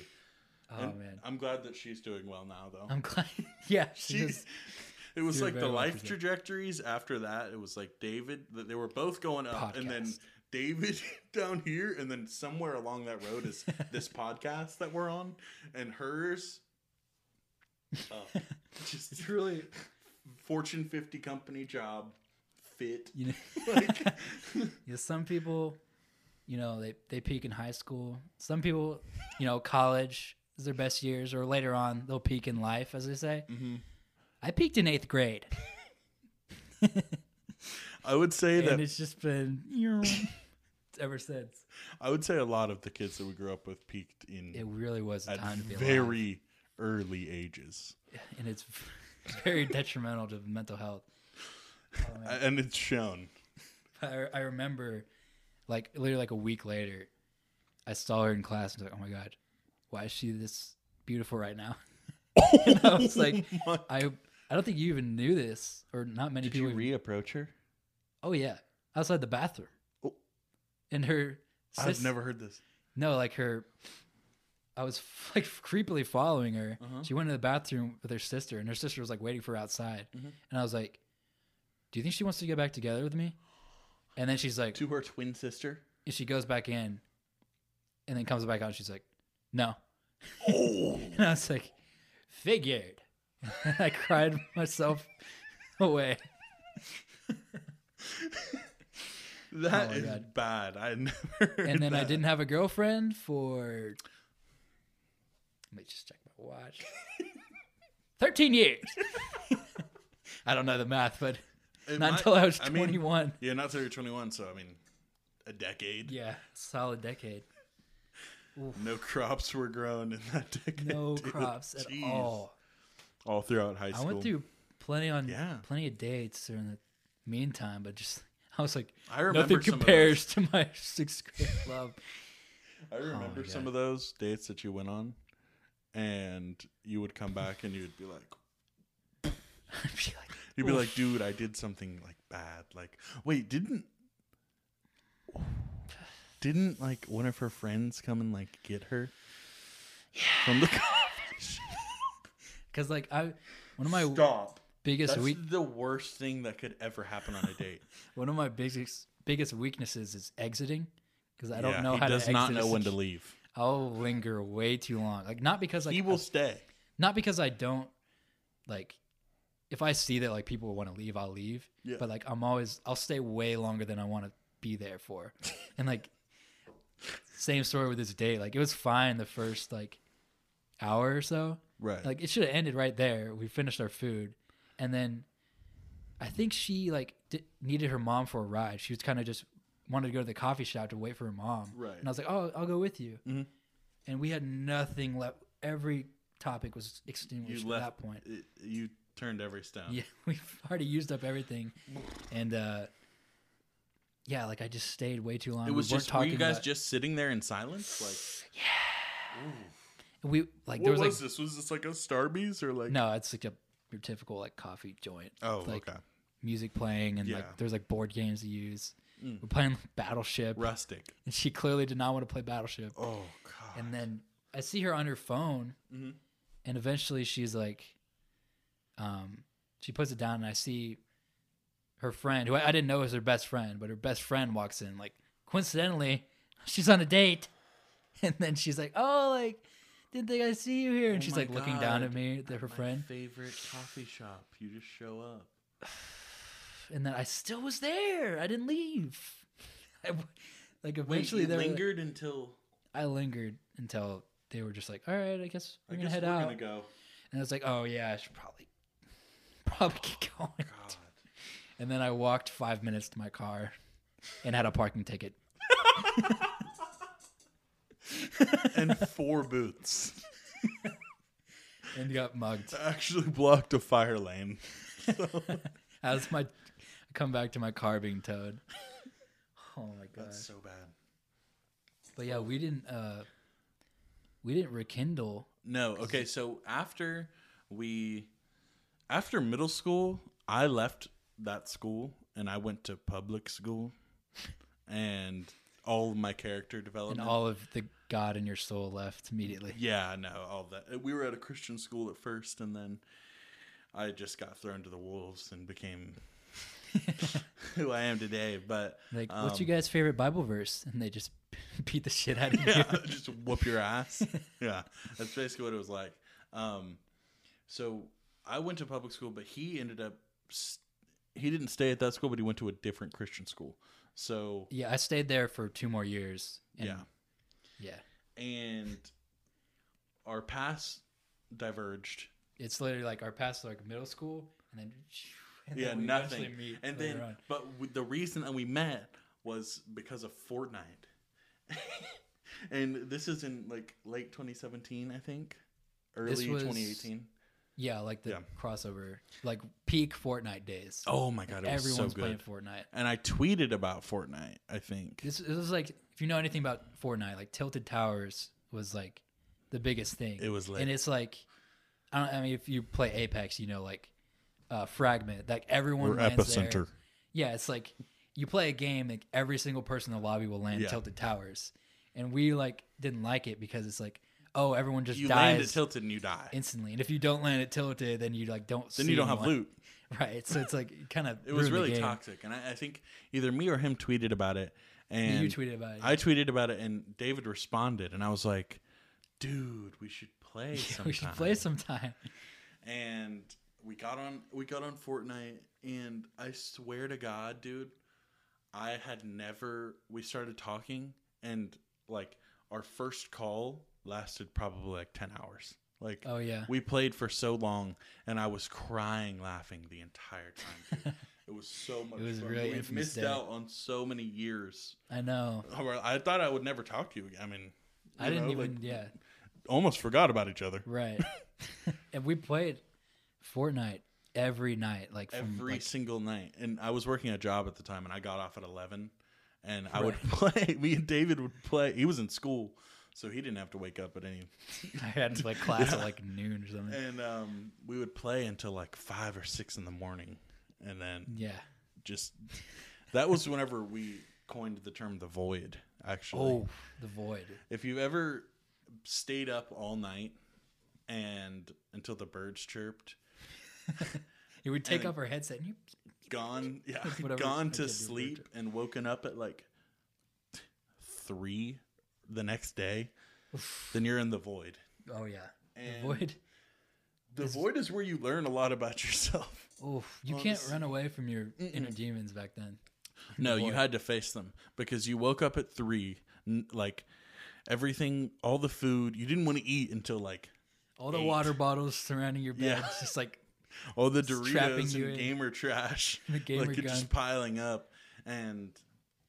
Oh
And
man,
I'm glad that she's doing well now, though.
I'm glad. Yeah, she
She-
just,
it was like the life trajectories after that. It was like David. that They were both going up, and then David down here, and then somewhere along that road is this podcast that we're on, and hers. Uh, just
it's really
Fortune 50 company job, fit.
you know.
Like,
yeah, some people, you know, they they peak in high school. Some people, you know, college is their best years, or later on they'll peak in life, as they say.
Mm-hmm.
I peaked in eighth grade,
I would say
and
that
it's just been ever since.
I would say a lot of the kids that we grew up with peaked in
It really was
at
time to be alive.
very early ages,
and it's very detrimental to mental health. Oh,
and it's shown.
I, I remember, like literally like a week later, I saw her in class and was like, "Oh my god, why is she this beautiful right now?" and I was like, "I I don't think you even knew this, or not many
Did
people."
you
even-
reapproach her?
oh yeah, outside the bathroom.
Oh.
And her,
I've never heard this.
no, like her. I was like creepily following her.
Uh-huh.
She went to the bathroom with her sister, and her sister was like waiting for her outside.
Mm-hmm.
And I was like, "Do you think she wants to get back together with me?" And then she's like,
To her twin sister.
and she goes back in, and then comes back out. And she's like, "No,"
Oh,
and I was like, "Figured." And I cried myself away.
that
Oh
is
God.
bad. I never. Heard
And then I didn't have a girlfriend for. Let me just check my watch. Thirteen years. I don't know the math, but
It
not
might-
until I was
I mean,
twenty-one.
yeah, not until you're 21. So I mean, a decade.
yeah, solid decade.
No crops were grown in that decade.
No
dude.
crops at
Jeez.
all.
All throughout high school.
I went through plenty on
Yeah.
plenty of dates during the meantime, but just I was like,
I remember
nothing compares to my sixth grade love.
I oh, remember
my
some of those dates that you went on, and you would come back and you'd be like,
I'd be like,
you'd be like, dude, I did something like bad. Like, wait, didn't didn't like one of her friends come and like get her from the
because like I, one of my
stop?
biggest
That's
weak,
the worst thing that could ever happen on a date.
one of my biggest biggest weaknesses is exiting because I
Yeah,
don't know
he
how
does
to
not
exit
know when to leave.
I'll linger way too long. Like not because like
he will
I-
stay.
not because I don't like if I see that like people want to leave, I'll leave.
Yeah.
But like I'm always I'll stay way longer than I want to be there for. and like same story with this date. Like it was fine the first like hour or so.
Right.
Like it should have ended right there. We finished our food, and then I think she like di- needed her mom for a ride. She was kind of just wanted to go to the coffee shop to wait for her mom.
Right.
And I was like, "Oh, I'll go with you."
Mhm.
And we had nothing left. Every topic was extinguished
you
at
left.
that point.
it- you turned every stone.
Yeah, we've already used up everything, and uh yeah, like I just stayed way too long.
It was
we weren't
just. Were you guys
about-
just sitting there in silence? Like, Yeah.
we like
what
there
was,
was, like
this? Was this like a Starbucks or like?
no, it's like a your typical like coffee joint.
Oh,
with, like
okay.
music playing and
Yeah.
like there's like board games to use. We're playing Battleship,
Rustic.
and she clearly did not want to play Battleship.
Oh god.
And then I see her on her phone,
Mhm.
and eventually she's like, um, she puts it down, and I see her friend, who I, I didn't know was her best friend, but her best friend walks in. Like coincidentally, she's on a date, and then she's like, "Oh, like, didn't think I see you here?" And
Oh
she's like looking down at me, at her friend,
favorite coffee shop. You just show up.
and then I still was there. I didn't leave. I like eventually, they were like-
lingered until
I lingered until they were just like, "All right, I guess we're
I
gonna
guess
head
we're
out."
gonna go.
And I was like, "Oh yeah, I should probably probably get going."
God.
And then I walked five minutes to my car and had a parking ticket.
and four booths
and got mugged.
actually blocked a fire lane.
As my I come back to my car being towed. Oh my god!
That's so bad.
But yeah, we didn't uh we didn't rekindle.
No, okay, so after we after middle school, I left that school and I went to public school and all of my character development And
all of the God in your soul left immediately.
yeah, no, all that. We were at a Christian school at first and then I just got thrown to the wolves and became who I am today, but
Like, what's
um,
your guys' favorite Bible verse? And they just beat the shit out of you.
just whoop your ass. yeah, that's basically what it was like. Um, so I went to public school, but he ended up s- he didn't stay at that school, but he went to a different Christian school. So
Yeah, I stayed there for two more years. And
yeah,
yeah.
and our paths diverged.
It's literally like our past like middle school, and then and
yeah,
then
nothing.
meet
And then,
on.
but w- the reason that we met was because of Fortnite. and this is in like late 2017, I think, early
was-
2018.
Yeah, like the
Yeah.
crossover, like peak Fortnite days.
Oh my god, it was
Everyone's
so
playing. Fortnite.
And I tweeted about Fortnite. I think.
This, this was like if you know anything about Fortnite, like Tilted Towers was like the biggest thing.
It was lit.
and it's like I don't. I mean, if you play Apex, you know, like uh, Fragment, like everyone
Or
lands there.
Epicenter.
Yeah, it's like you play a game, like every single person in the lobby will land
Yeah.
Tilted Towers, and we like didn't like it because it's like, oh, everyone just
You land
dies
at tilted and you die.
instantly, and if you don't land it tilted, then you like don't.
Then
see
you don't have
anyone.
loot.
right? So it's like kind of
It was really toxic, and I, I think either me or him tweeted about it. And
you tweeted about it.
I tweeted about it, and David responded, and I was like, "Dude, we should play.
we should play sometime.
and we got on we got on Fortnite and I swear to god dude I had never we started talking and like our first call lasted probably like 10 hours like
Oh yeah,
we played for so long and I was crying laughing the entire time it was so much
was
fun
really
we missed
day.
out on so many years
I know.
I thought I would never talk to you again I mean
I didn't
know,
even.
like,
yeah,
almost forgot about each other
right. and we played Fortnite every night, like from
every
like,
single night. And I was working a job at the time, and I got off at eleven, and I would play. Me and David would play. He was in school, so he didn't have to wake up at any.
I had like class at like noon or something.
And um, we would play until like five or six in the morning, and then
Yeah.
just that was whenever we coined the term the void. Actually,
Oh, the void.
if you've ever stayed up all night and until the birds chirped
You would take off our headset and you
gone yeah gone to sleep and woken up at like three the next day then you're in the void
Oh yeah.
And-
the void.
the void is where you learn a lot about yourself
Oh, you can't run away from your inner demons back then.
no you had to face them because you woke up at three n- like everything all the food you didn't want to eat until like
All the
Eight.
water bottles surrounding your bed,
Yeah.
just like
all the Doritos and
in.
gamer trash
The gamer
like it's just piling up and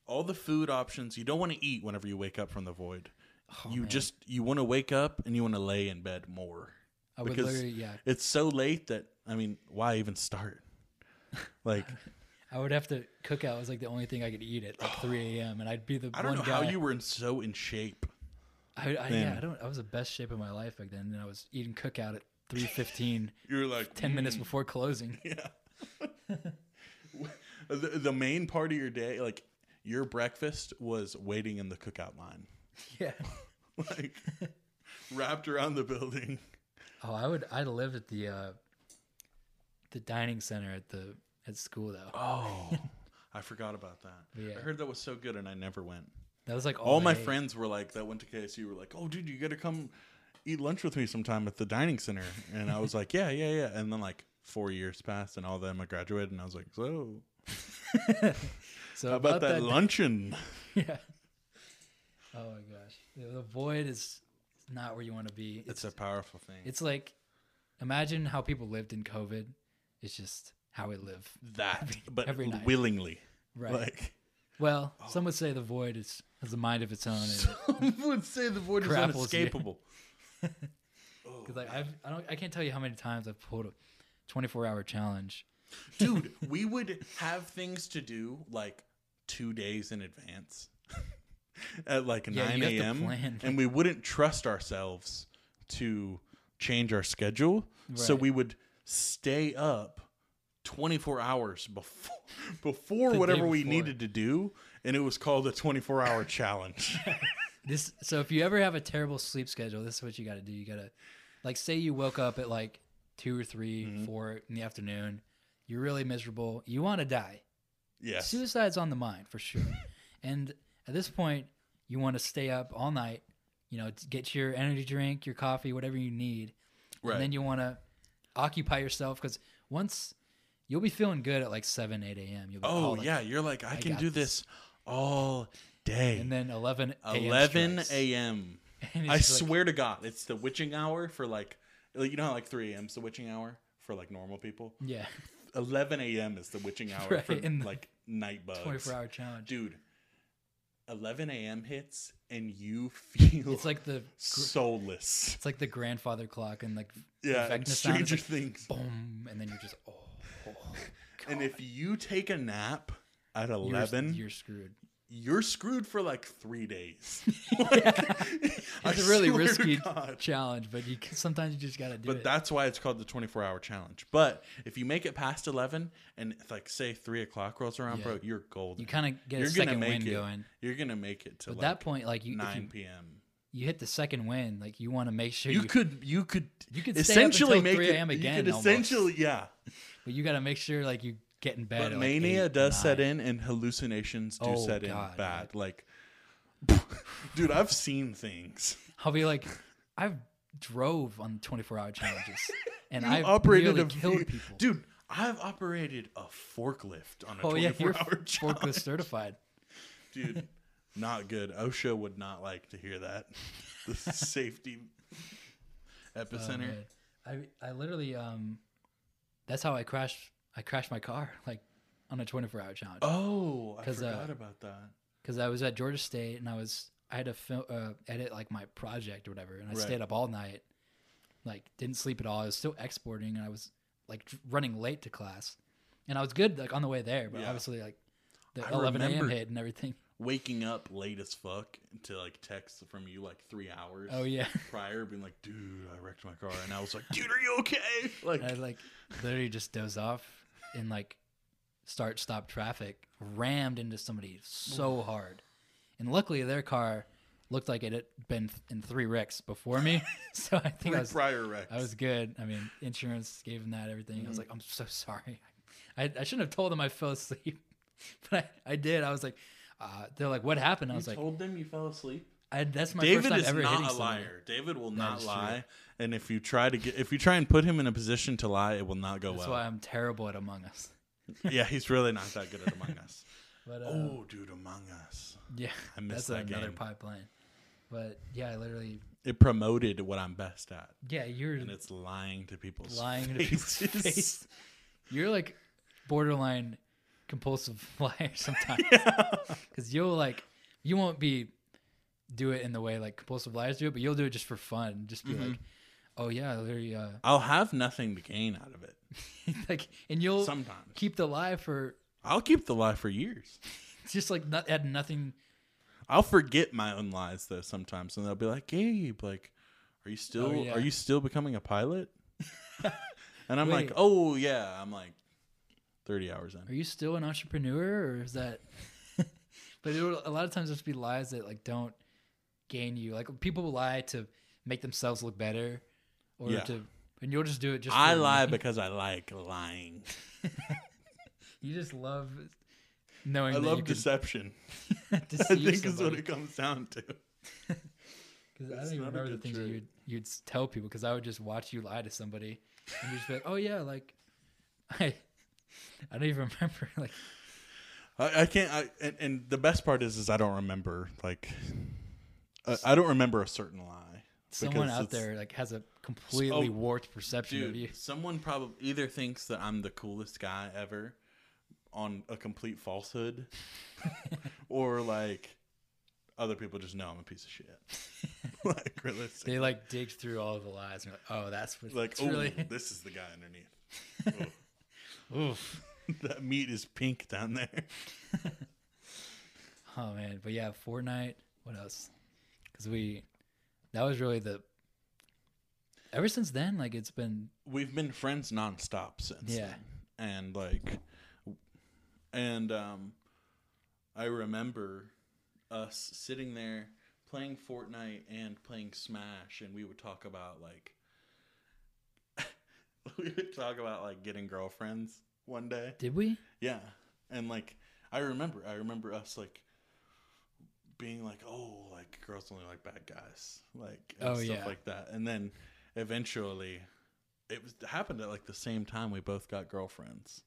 all the food options you don't want to eat whenever you wake up from the void
oh,
you
man.
just you want to wake up and you want to lay in bed more
I would
because-
literally yeah.
it's so late that i mean why even start like
I would have to Cook Out was like the only thing I could eat at like 3 a.m. and I'd be the
i don't
one
know
guy.
how you were in so in shape
I, I, yeah, I don't. I was the best shape of my life back then, and I was eating Cook Out at three fifteen,
You were like
ten minutes
"Mm."
before closing.
Yeah. the, the main part of your day, like your breakfast, was waiting in the Cook Out line,
Yeah.
like wrapped around the building.
Oh, I would. I'd live at the uh, the dining center at the at school though.
Oh, I forgot about that.
Yeah.
I heard that was so good, and I never went.
That was like
All my
day.
friends were like that went to KSU were like, "Oh, dude, you got to come eat lunch with me sometime at the dining center." And I was like, "Yeah, yeah, yeah." And then like four years passed, and all of them I graduated, and I was like, "So,
So
how about, that, luncheon?"
Yeah. Oh my gosh, the, the void is not where you want to be.
It's
It's
a powerful thing.
it's like imagine how people lived in COVID. It's just how we live.
that, but
every night.
willingly,
Right.
like.
Well, oh. some would say the void is has a mind of its own. And
Some would say the void is
Grapples you.
unescapable.
Because like I've, I don't, I can't tell you how many times I've pulled a 24 hour challenge.
Dude, we would have things to do like two days in advance at like
Yeah,
9
you have to
a.m. And we wouldn't trust ourselves to change our schedule. So we would stay up 24 hours before before
The
whatever we needed to do. And it was called a 24 hour challenge.
This, so if you ever have a terrible sleep schedule, this is what you got to do. You got to, like, say you woke up at like two or 3
Mm-hmm.
four in the afternoon. You're really miserable. You want to die.
yes.
Suicide's on the mind for sure. and at this point, you want to stay up all night. You know, get your energy drink, your coffee, whatever you need.
Right.
And then you want to occupy yourself because once you'll be feeling good at like 7, 8 a.m. You'll be
oh, oh,
like,
yeah. You're like, I, can do
this.
this all day.
And then 11 a.m.
11 a.m. I
like-
swear to God, it's the witching hour for like, like you know how like 3 a.m. is the witching hour for like normal people.
Yeah.
11 a.m. is the witching hour
Right,
for
in
like night bugs.
24 hour challenge.
Dude, 11 a.m. hits and you feel
It's like the
soulless.
it's like the grandfather clock and like
Yeah, and
Vecna sound is
Stranger
like
Things.
boom, and then you're just oh, oh
And if you take a nap at
you're,
11,
you're screwed.
You're screwed for like three days.
It's a really risky challenge, but you sometimes you just gotta do
But
it.
But that's why it's called the 24 hour challenge. But if you make it past 11 and like say three o'clock rolls around,
Yeah.
bro, you're golden.
you kind of get
you're
a
gonna
second
make
win
it.
going.
You're gonna make it to
At
like
that point, like you,
9
you
p.m.
you hit the second win, like you want to make sure
You,
you,
could you could
You could
essentially make
3
it.
a.m.
you
again,
could
almost.
essentially yeah.
but you got to make sure like you get in bed.
But
like,
mania
eight,
does set in, and hallucinations do
Oh,
set in
God,
bad. Like, dude, I've seen things.
I'll be like, I've drove on 24 hour challenges, and I've
operated a
killed people.
dude. I've operated a forklift on a
oh yeah,
24
you're
hour challenge.
forklift certified.
dude not good osha would not like to hear that the safety
Oh,
epicenter
man. I I literally um, that's how I crashed. I crashed my car like on a 24 hour challenge
oh i
uh,
forgot about that
because I was at Georgia State and I was I had to film, uh, edit like my project or whatever, and I
Right.
stayed up all night, like didn't sleep at all. I was still exporting, and I was like running late to class, and I was good like on the way there, but
Yeah.
obviously like the
I
11 a.m. hit and everything.
waking up late as fuck to like text from you like three hours
Oh yeah,
prior being like dude i wrecked my car and i was like dude are you okay like
I like literally just doze off and like start stop traffic, rammed into somebody so hard, and luckily their car looked like it had been in three wrecks before me, so I think I was
prior wrecks
I was good. I mean, insurance gave him that everything.
Mm-hmm.
I was like, I'm so sorry. I, I shouldn't have told them I fell asleep, but I, I did. I was like, uh, they're like, what happened? I was like,
told them you fell asleep
I, that's my
david
first time
is
ever
not a
somebody.
liar david will not lie and if you try to get if you try and put him in a position to lie it will not go
That's
well That's
why I'm terrible at Among Us.
yeah he's really not that good at among us
But uh,
oh dude among us
yeah,
I missed
that's
that
another
game.
pipeline. But yeah, I literally,
it promoted what i'm best at
yeah, you're
and it's lying to people's
lying to people's face. You're like borderline compulsive liar sometimes because you'll like you won't be do it in the way like compulsive liars do it, but you'll do it just for fun. Just be
Mm-hmm.
like, oh yeah, uh,
I'll have nothing to gain out of it.
like, and you'll
Sometimes
keep the lie for
I'll keep the lie for years.
just like not had nothing.
I'll forget my own lies though sometimes, and they'll be like, "Gabe, like, are you still
Oh, yeah.
are you still becoming a pilot?" and I'm like, oh yeah, I'm like 30 hours in.
Are you still an entrepreneur, or is that? but it will, a lot of times just be lies that like don't gain you. Like people will lie to make themselves look better, or
Yeah.
to, and you'll just do it just.
I lie
money.
because I like lying.
you just love knowing.
I love
you
deception. I think is what it comes down to.
'Cause I don't even remember the things that you'd, you'd tell people because I would just watch you lie to somebody and you'd just be like, oh yeah, like I, I don't even remember like
I, I can't. I, and, and the best part is, is I don't remember. Like, I, I don't remember a certain lie.
someone
because
out there like has a completely
oh,
warped perception of you.
Someone probably either thinks that I'm the coolest guy ever on a complete falsehood, or like other people just know I'm a piece of shit. like realistic.
They like dig through all the lies and like, oh, that's what
like, oh,
really.
this is the guy underneath.
Oof.
That meat is pink down there.
Oh man, but yeah, Fortnite. What else? Because we, that was really the. Ever since then, like it's been
We've been friends nonstop since.
Yeah.
then. And like, and um, I remember us sitting there playing Fortnite and playing Smash, and we would talk about like, we would talk about like getting girlfriends one day.
did we?
Yeah. And like I remember I remember us like being like, Oh, like girls only like bad guys. Like and
Oh,
stuff
yeah.
like that. And then eventually it was happened at like the same time we both got girlfriends.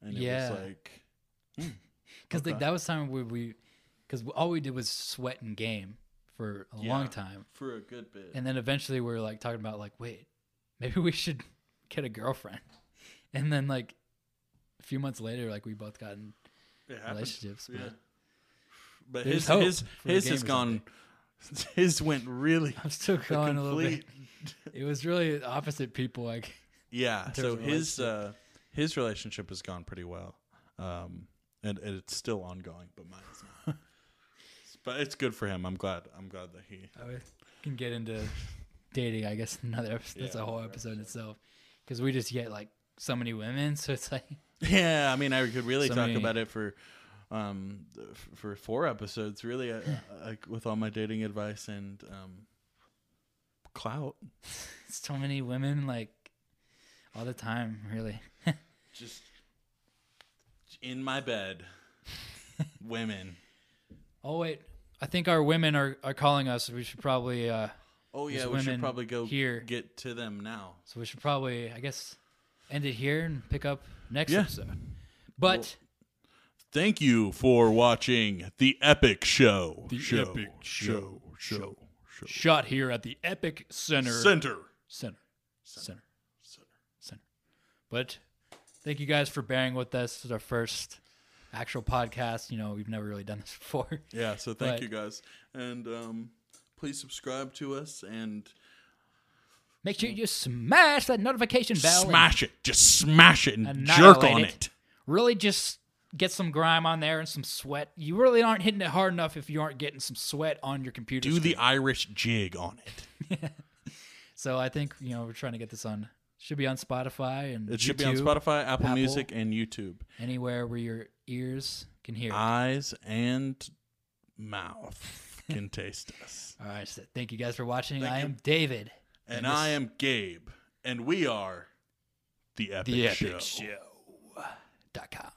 And it
Yeah.
was like hmm,
Because like
Okay.
that was time where we, because all we did was sweat and game for a long time,
for a good bit.
and then eventually we were like talking about like, wait, maybe we should get a girlfriend, and then like a few months later, like we both got in relationships,
Yeah.
but
But
There's
his his his has gone his went really
I'm still going a little bit. It was really opposite people. Like,
Yeah. So his uh, his relationship has gone pretty well, um, and, and it's still ongoing, but mine is not. but it's good for him. I'm glad. I'm glad that he.
I can get into dating. I guess another episode. That's
Yeah,
a whole episode itself. Because we just get like so many women, so it's like
Yeah, I mean, I could really
So
talk
many-
about it for, um, f- for four episodes. Really, uh, like with all my dating advice and um, clout.
so many women, like all the time. Really.
Just in my bed, women.
Oh wait, I think our women are, are calling us. We should probably uh
Oh yeah, we should probably go
here.
get to them now.
so we should probably I guess end it here and pick up next
Yeah.
episode. But
Thank you for watching the Epic Show.
The
show,
Epic
show, show, show.
shot here at the Epic Center.
Center.
Center. Center. Center. Center. But thank you guys for bearing with us. This is our first actual podcast. You know, we've never really done this before.
Yeah. So thank
But-
you guys, and um, please subscribe to us and
Make sure you smash that notification bell.
smash it. Just smash it and jerk on
it.
it.
Really just get some grime on there and some sweat. You really aren't hitting it hard enough if you aren't getting some sweat on your computer.
Do the. Irish jig on it.
So I think, you know, we're trying to get this on should be on Spotify and
It should be on Spotify, Apple,
Apple.
Music, and YouTube.
Anywhere where your ears can hear. it.
Eyes and mouth can taste us.
All right, so thank you guys for watching.
Thank
I
you.
am David.
And
this-
I am Gabe, and we are the Epic,
the
Show.
Epic Show. Dot com.